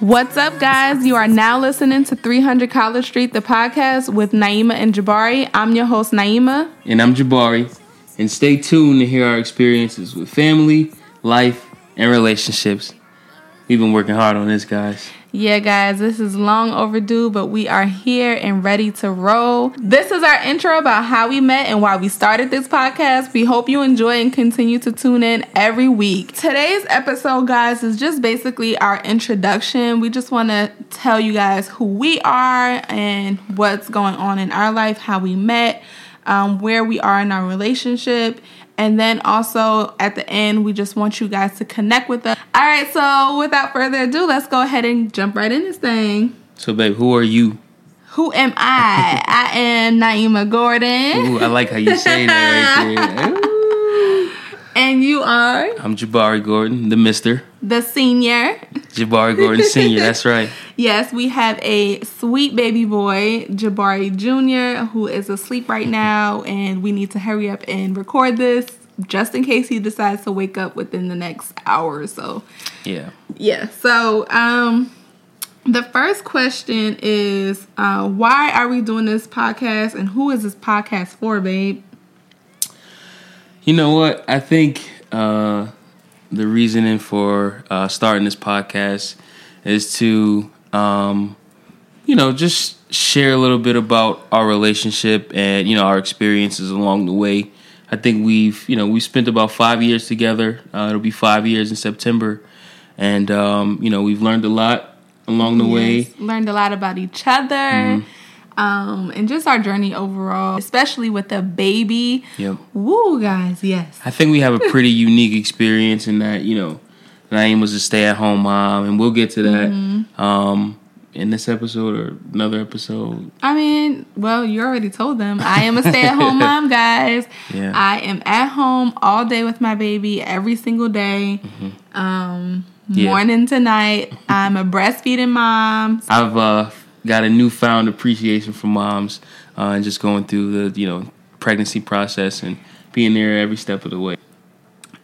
What's up, guys? You are now listening to 300 College Street, the podcast with Naima and Jabari. I'm your host, Naima. And I'm Jabari. And stay tuned to hear our experiences with family, life, and relationships. We've been working hard on this, guys. Yeah, guys, this is long overdue, but we are here and ready to roll. This is our intro about how we met and why we started this podcast. We hope you enjoy and continue to tune in every week. Today's episode, guys, is just basically our introduction. We just want to tell you guys who we are and what's going on in our life, how we met, um, where we are in our relationship. And then also at the end, we just want you guys to connect with us. All right, so without further ado, let's go ahead and jump right in this thing. So, babe, who are you? Who am I? I am Naima Gordon. Ooh, I like how you say that right there. Ooh. And you are I'm Jabari Gordon, the Mister. the senior. Jabari Gordon Sr., that's right. Yes, we have a sweet baby boy, Jabari Jr., who is asleep right now, and we need to hurry up and record this just in case he decides to wake up within the next hour or so. Yeah. Yeah. So, um, the first question is, uh, why are we doing this podcast, and who is this podcast for, babe? You know what? I think uh, the reasoning for uh, starting this podcast is to, um, you know, just share a little bit about our relationship and you know our experiences along the way. I think we've, you know, we spent about five years together. Uh, it'll be five years in September, and um, you know, we've learned a lot along the way. Learned a lot about each other. Um, and just our journey overall, especially with the baby. Yep. Woo, guys, yes. I think we have a pretty unique experience in that, you know, Naeem was a stay at home mom, and we'll get to that Mm-hmm. um, in this episode or another episode. I mean, well, you already told them. I am a stay at home mom, guys. Yeah. I am at home all day with my baby every single day. Um, Mm-hmm. Yeah. morning to night. I'm a breastfeeding mom. I've uh, got a newfound appreciation for moms uh, and just going through the, you know, pregnancy process and being there every step of the way.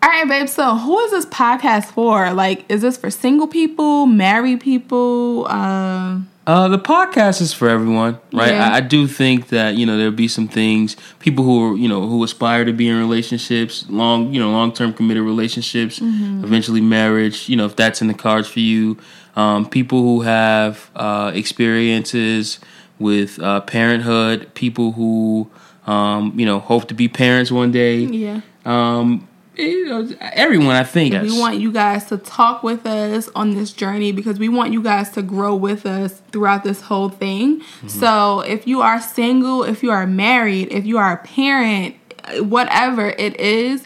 All right, babe. So, who is this podcast for? Like, is this for single people, married people? Uh, Uh, the podcast is for everyone, right? Yeah. I, I do think that you know there'll be some things people who are you know who aspire to be in relationships, long you know long term committed relationships, eventually marriage. You know if that's in the cards for you, um, people who have uh, experiences with uh, parenthood, people who um, you know hope to be parents one day. yeah. Um, you know, everyone, I think. We want you guys to talk with us on this journey because we want you guys to grow with us throughout this whole thing. Mm-hmm. So, if you are single, if you are married, if you are a parent, whatever it is,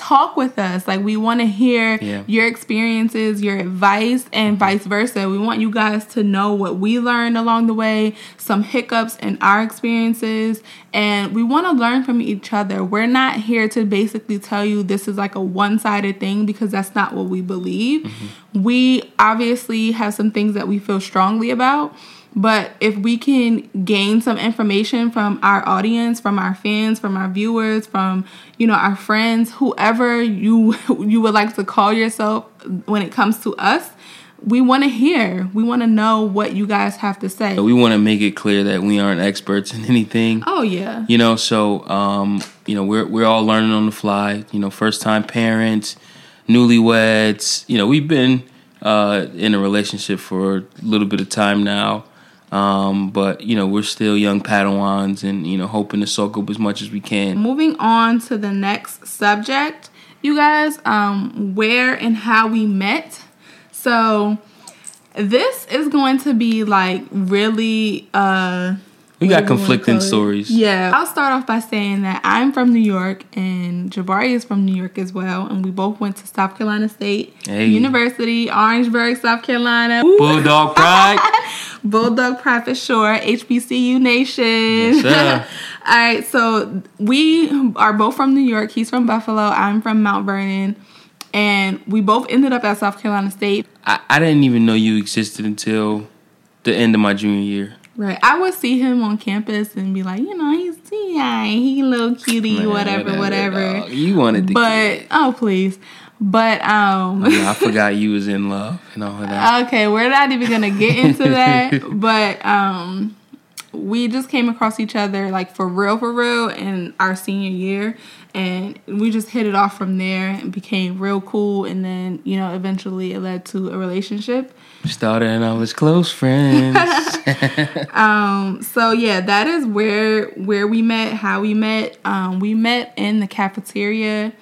talk with us. Like, we want to hear Yeah. your experiences, your advice, and mm-hmm. vice versa. We want you guys to know what we learned along the way, some hiccups in our experiences, and we want to learn from each other. We're not here to basically tell you this is like a one sided thing because that's not what we believe. Mm-hmm. We obviously have some things that we feel strongly about. But if we can gain some information from our audience, from our fans, from our viewers, from you know our friends, whoever you you would like to call yourself when it comes to us, we want to hear. We want to know what you guys have to say. We want to make it clear that we aren't experts in anything. Oh yeah. you know so um you know we're we're all learning on the fly you know first time parents newlyweds you know we've been uh in a relationship for a little bit of time now um but you know we're still young padawans and you know hoping to soak up as much as we can Moving on to the next subject, you guys, um, where and how we met. So this is going to be like really uh we got do we wanna conflicting stories Yeah. I'll start off by saying that I'm from New York and Jabari is from New York as well. And we both went to South Carolina State Hey. University, Orangeburg, South Carolina. Woo! bulldog pride Bulldog Pride for sure. HBCU Nation. Yes, sir. All right, so we are both from New York. He's from Buffalo. I'm from Mount Vernon. And we both ended up at South Carolina State. I, I didn't even know you existed until the end of my junior year Right. I would see him on campus and be like, you know, he's yeah, he little cutie, Man, whatever, whatever. dog. You wanted to. But oh please. But um I forgot you was in love and all of that. okay, we're not even gonna get into that. but um we just came across each other like for real for real in our senior year and we just hit it off from there and became real cool and then you know eventually it led to a relationship Started and I was close friends. um so yeah that is where where we met how we met um we met in the cafeteria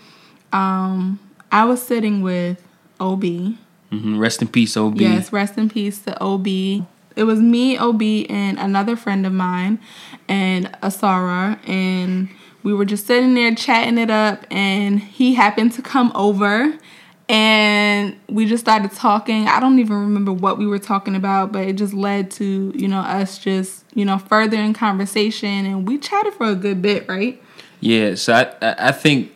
um i was sitting with ob Mhm. Rest in peace, OB. Yes, rest in peace to OB. It was me, OB, and another friend of mine, and Asara, and we were just sitting there chatting it up, and he happened to come over, and we just started talking. I don't even remember what we were talking about, but it just led to you know us just you know further in conversation, and we chatted for a good bit, right? Yeah, so I, I I think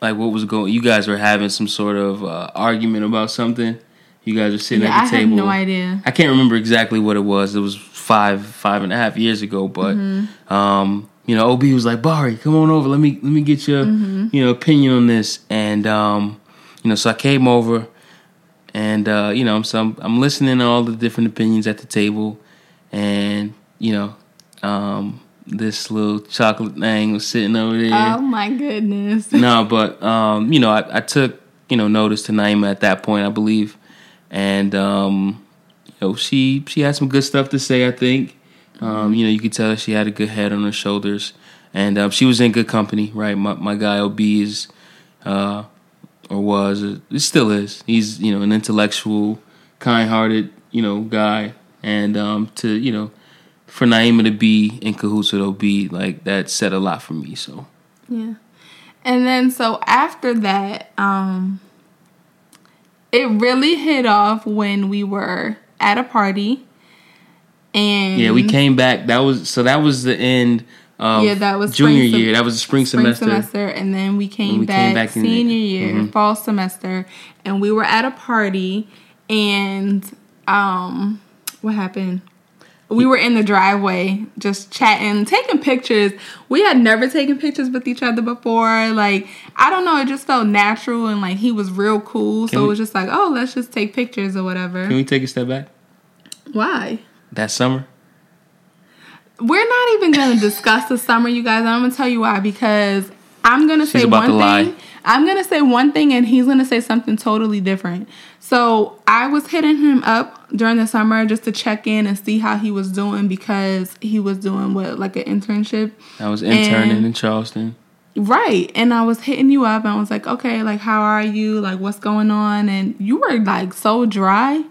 like what was going. You guys were having some sort of uh, argument about something. You guys were sitting Yeah, at I the have table. no idea. I can't remember exactly what it was. It was five five and a half years ago, but Mm-hmm. um, you know, OB was like, Bari, come on over. Let me let me get your Mm-hmm. you know opinion on this. And um, you know, so I came over, and uh, you know, so I'm I'm listening to all the different opinions at the table, and you know, um, this little chocolate thing was sitting over there Oh my goodness. no, but um, you know, I, I took you know notice to Naima at that point, I believe, and um, you know, she she had some good stuff to say. I think, um, you know, you could tell she had a good head on her shoulders, and um, she was in good company. Right, my my guy Ob is, uh, or was, uh, it still is. He's you know an intellectual, kind-hearted you know guy, and um, to you know. For Naima to be in cahoots with OB, like that said a lot for me. So Yeah. And then so after that, um it really hit off when we were at a party and Yeah, we came back. That was so. That was the end. Of Yeah, that was junior sem- year. That was the spring, spring semester. semester. and then we came, we back, came back senior year Mhm. fall semester and we were at a party and um what happened we were in the driveway just chatting taking pictures we had never taken pictures with each other before like i don't know it just felt natural and like he was real cool Can so we- it was just like oh let's just take pictures or whatever Can we take a step back? why That summer. We're not even gonna discuss the summer, you guys. I'm gonna tell you why because I'm gonna say about one to lie. thing. I'm gonna say one thing and he's gonna say something totally different. So I was hitting him up during the summer just to check in and see how he was doing because he was doing what like an internship. I was interning And- in Charleston. Right. And I was hitting you up and I was like, okay, like how are you? Like what's going on? And you were like so dry.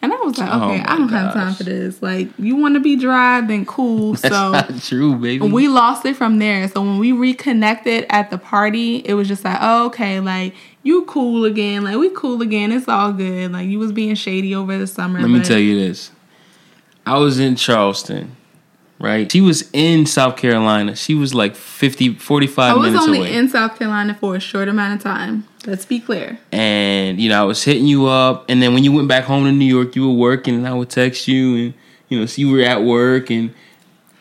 And I was like, Oh okay, my I don't have time for this. Like you wanna be dry, then cool. That's so not true, baby. we lost it from there. So when we reconnected at the party, it was just like, oh, okay, like you cool again. Like we cool again. It's all good. Like you was being shady over the summer. Let me tell you this. I was in Charleston, right? She was in South Carolina. She was like 50, 45 I was minutes only away. in South Carolina for a short amount of time. Let's be clear. and you know I was hitting you up, and then when you went back home to New York, you were working, and I would text you, and you know, so you were at work, and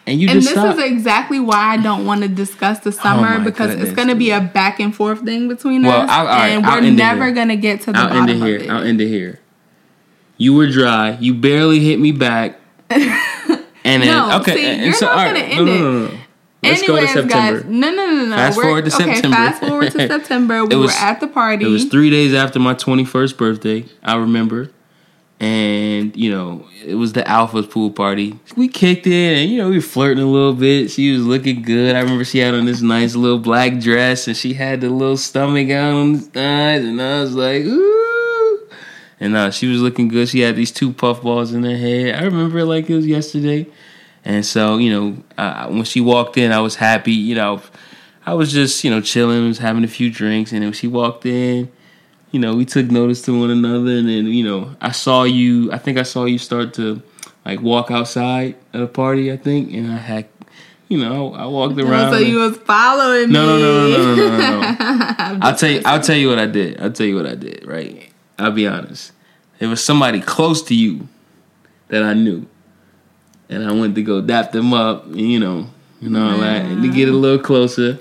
and you And just this stopped. is exactly why I don't want to discuss the summer Oh because goodness, it's going to be a back and forth thing between Well, us, I'll- right, and we're never going to get to the I'll end it bottom here. of it. I'll end it here. You were dry. You barely hit me back. And then No, okay, see, and you're so, not right, gonna end no, it. no, no. Let's Anyways, go to September. guys, no, no, no, no. Fast We're- forward to okay, September. Fast forward to September. We was- were at the party. It was three days after my twenty first birthday. I remember, and you know it was the Alphas pool party. We kicked it, and you know we were flirting a little bit. She was looking good. I remember she had on this nice little black dress, and she had the little stomach out on the thighs, and I was like, ooh. And uh, she was looking good. She had these two puff balls in her head. I remember it like it was yesterday. And so, you know, uh, when she walked in, I was happy. You know, I was just, you know, chilling, was having a few drinks. And then when she walked in, you know, we took notice to one another. And then, you know, I saw you, I think I saw you start to like walk outside at a party, I think. And I had, you know, I walked around. so you was following no, me. no, no, no, no, no, no, no. I'll tell you, I'll tell you what I did. I'll tell you what I did, right? I'll be honest. It was somebody close to you that I knew. and I went to go dap them up, you know, and all that, and to get a little closer.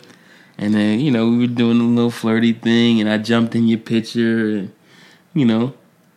And then, you know, we were doing a little flirty thing, and I jumped in your picture, and, you know,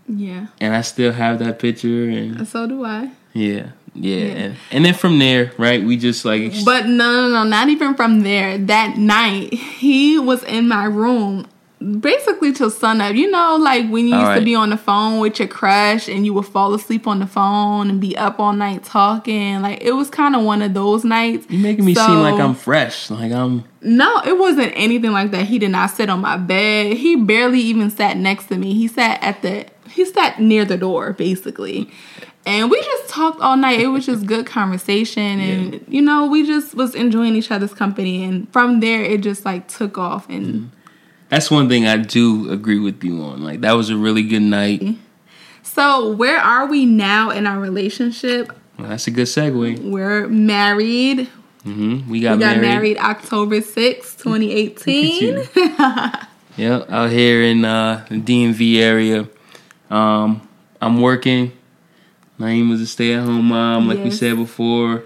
Yeah. and I still have that picture, and so do I. yeah, yeah. And, and then from there, right, we just like, ex- But no, no, no, not even from there. That night, he was in my room basically till sunup. You know, like when you used to be on the phone with your crush and you would fall asleep on the phone and be up all night talking. Like it was kind of one of those nights. you making me seem like I'm fresh, like I'm. No, it wasn't anything like that. He did not sit on my bed. He barely even sat next to me. He sat at the he sat near the door basically. And we just talked all night. It was just good conversation and you know, we just was enjoying each other's company and from there it just like took off and mm. That's one thing I do agree with you on. Like that was a really good night. so where are we now in our relationship? Well, that's a good segue. We're married. hmm We got, We got married. married October sixth, 2018. Yeah, out here in uh, the DMV area. Um, I'm working. Naeem was a stay-at-home mom, like we said before.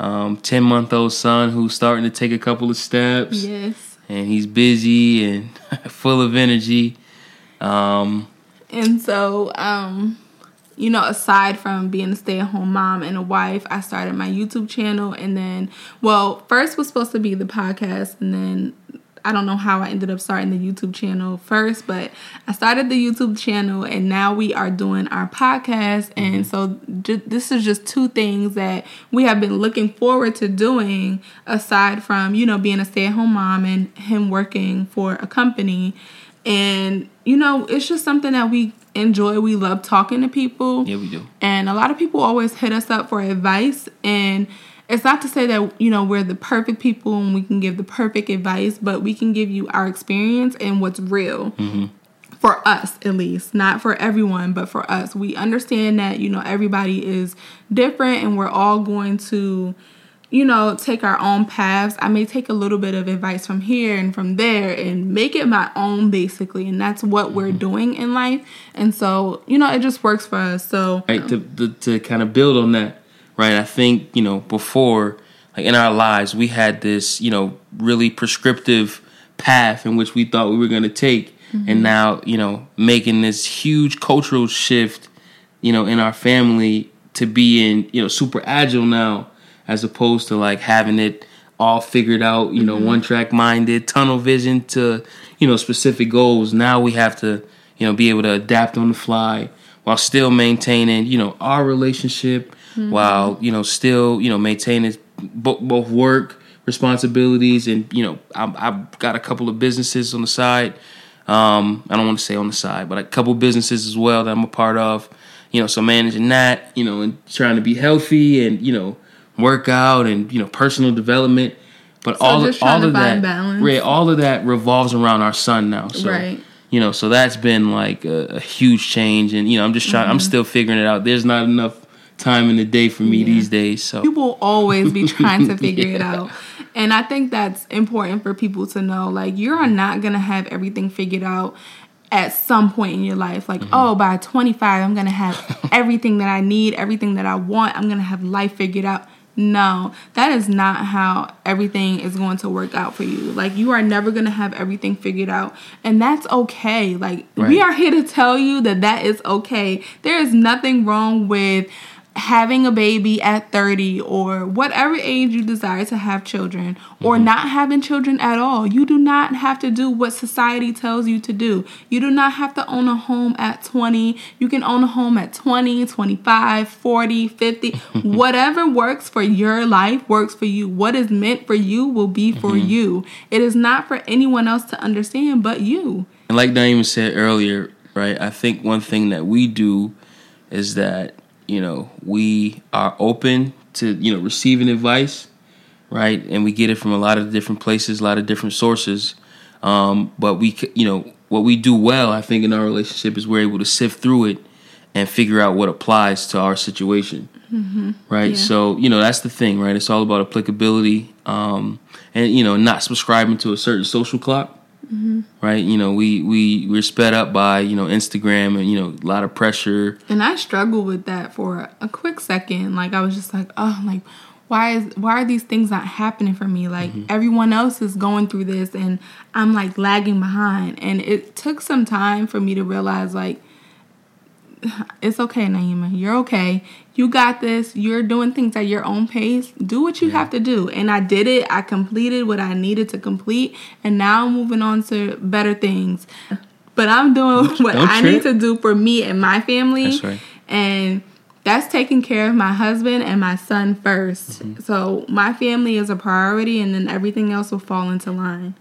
Um, ten month old son who's starting to take a couple of steps, yes. And he's busy and full of energy. Um, And so, um, you know, aside from being a stay at home mom and a wife, I started my YouTube channel. And then, well, first was supposed to be the podcast. And then I don't know how I ended up starting the YouTube channel first, but I started the YouTube channel and now we are doing our podcast. And mm-hmm. so, ju- this is just two things that we have been looking forward to doing aside from, you know, being a stay at home mom and him working for a company. And, you know, it's just something that we enjoy. We love talking to people. yeah, we do. And a lot of people always hit us up for advice. And it's not to say that, you know, we're the perfect people and we can give the perfect advice, but we can give you our experience and what's real. Mm-hmm. For us, at least, not for everyone, but for us. We understand that, you know, everybody is different and we're all going to, you know, take our own paths. I may take a little bit of advice from here and from there and make it my own, basically. And that's what we're mm-hmm. doing in life. And so, you know, it just works for us. So, right um, to, to to kind of build on that right? I think you know before like in our lives we had this you know really prescriptive path in which we thought we were going to take. And mm-hmm. now you know making this huge cultural shift you know in our family to be in, you know super agile now as opposed to like having it all figured out you know mm-hmm. one track minded tunnel vision to you know specific goals. Now we have to you know be able to adapt on the fly while still maintaining you know our relationship while you know still you know maintaining bo- both work responsibilities and you know I, I've got a couple of businesses on the side. Um, I don't want to say on the side but a couple businesses as well that I'm a part of you know so managing that you know and trying to be healthy and you know work out and you know personal development. But all just all of that right, all of that revolves around our son now so Right. you know so that's been like a, a huge change and you know i'm just trying Mm-hmm. i'm still figuring it out. There's not enough time in the day for me these days so will always be trying to figure it out. And I think that's important for people to know. Like, you are mm-hmm. not going to have everything figured out at some point in your life. Like, oh, mm-hmm. by 25, I'm going to have everything that I need, everything that I want. I'm going to have life figured out. No, that is not how everything is going to work out for you. Like, you are never going to have everything figured out. And that's okay. Like, we are here to tell you that that is okay. There is nothing wrong with having a baby at 30 or whatever age you desire to have children or mm-hmm. not having children at all. You do not have to do what society tells you to do. You do not have to own a home at 20. You can own a home at 20, 25, 40, 50. Whatever works for your life works for you. What is meant for you will be for mm-hmm. you. It is not for anyone else to understand but you. And like Naima said earlier, right? I think one thing that we do is that you know we are open to you know receiving advice, right? And we get it from a lot of different places, a lot of different sources. Um, but we, you know, what we do well, I think, in our relationship is we're able to sift through it and figure out what applies to our situation, right? Yeah. So you know that's the thing, right? It's all about applicability, um, and you know not subscribing to a certain social clock Mm-hmm. right? You know, we we we're sped up by you know Instagram and you know a lot of pressure. And I struggled with that for a quick second. Like I was just like, oh, like why is why are these things not happening for me? Like mm-hmm. everyone else is going through this and I'm like lagging behind. And it took some time for me to realize like it's okay, Naima. You're okay. You got this. You're doing things at your own pace. Do what you have to do. And I did it. I completed what I needed to complete. And now I'm moving on to better things. But I'm doing what don't I trip. need to do for me and my family. That's right. And that's taking care of my husband and my son 1st Mm-hmm. So my family is a priority and then everything else will fall into line.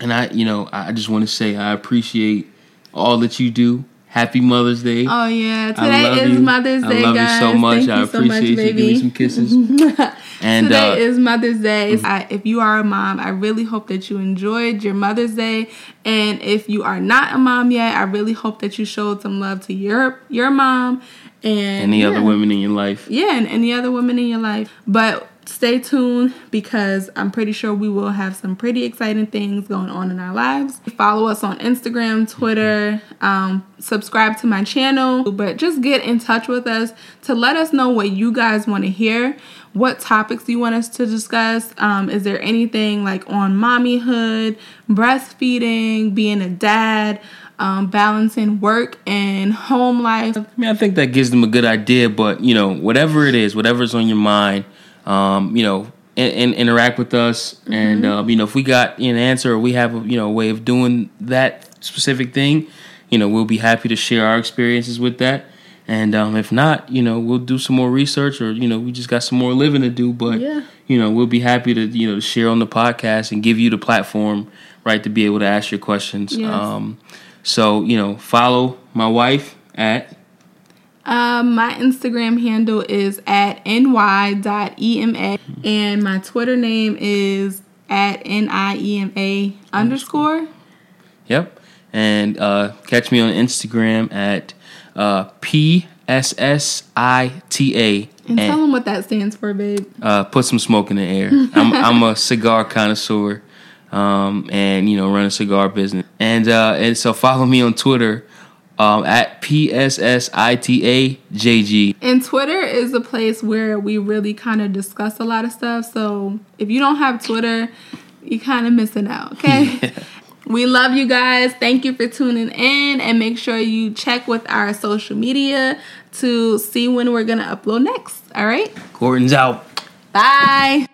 And I, you know, I just want to say I appreciate all that you do. Happy Mother's Day. Oh yeah, today is you. Mother's Day, I love guys. you so much. Thank I you so much, appreciate you. Give me some kisses. And Today uh, is Mother's Day. I, if you are a mom, I really hope that you enjoyed your Mother's Day. And if you are not a mom yet, I really hope that you showed some love to your your mom and any yeah. other women in your life. Yeah, and any other women in your life. But stay tuned because I'm pretty sure we will have some pretty exciting things going on in our lives. Follow us on Instagram, Twitter, um, subscribe to my channel, but just get in touch with us to let us know what you guys want to hear. What topics you want us to discuss? Um, is there anything like on mommyhood, breastfeeding, being a dad, um, balancing work and home life? I mean, I think that gives them a good idea. But you know, whatever it is, whatever's on your mind, um, you know, and, and interact with us. And um, you know, if we got an answer or we have a you know a way of doing that specific thing, you know, we'll be happy to share our experiences with that. And um, if not, you know, we'll do some more research, or you know, we just got some more living to do. But Yeah. you know, we'll be happy to you know share on the podcast and give you the platform, right, to be able to ask your questions. Yes. Um, so you know, follow my wife at Um, my Instagram handle is at ny.ema and my Twitter name is at niema underscore. Yep. And uh, catch me on Instagram at uh, PSSITA. And tell them what that stands for, babe. uh, put some smoke in the air. I'm, I'm a cigar connoisseur um, and, you know, run a cigar business. And, uh, and so follow me on Twitter um, at PSSITAJG. And Twitter is a place where we really kind of discuss a lot of stuff. So if you don't have Twitter, you're kind of missing out, okay? We love you guys. Thank you for tuning in and make sure you check with our social media to see when we're going to upload next. All right? Gordon's out. Bye.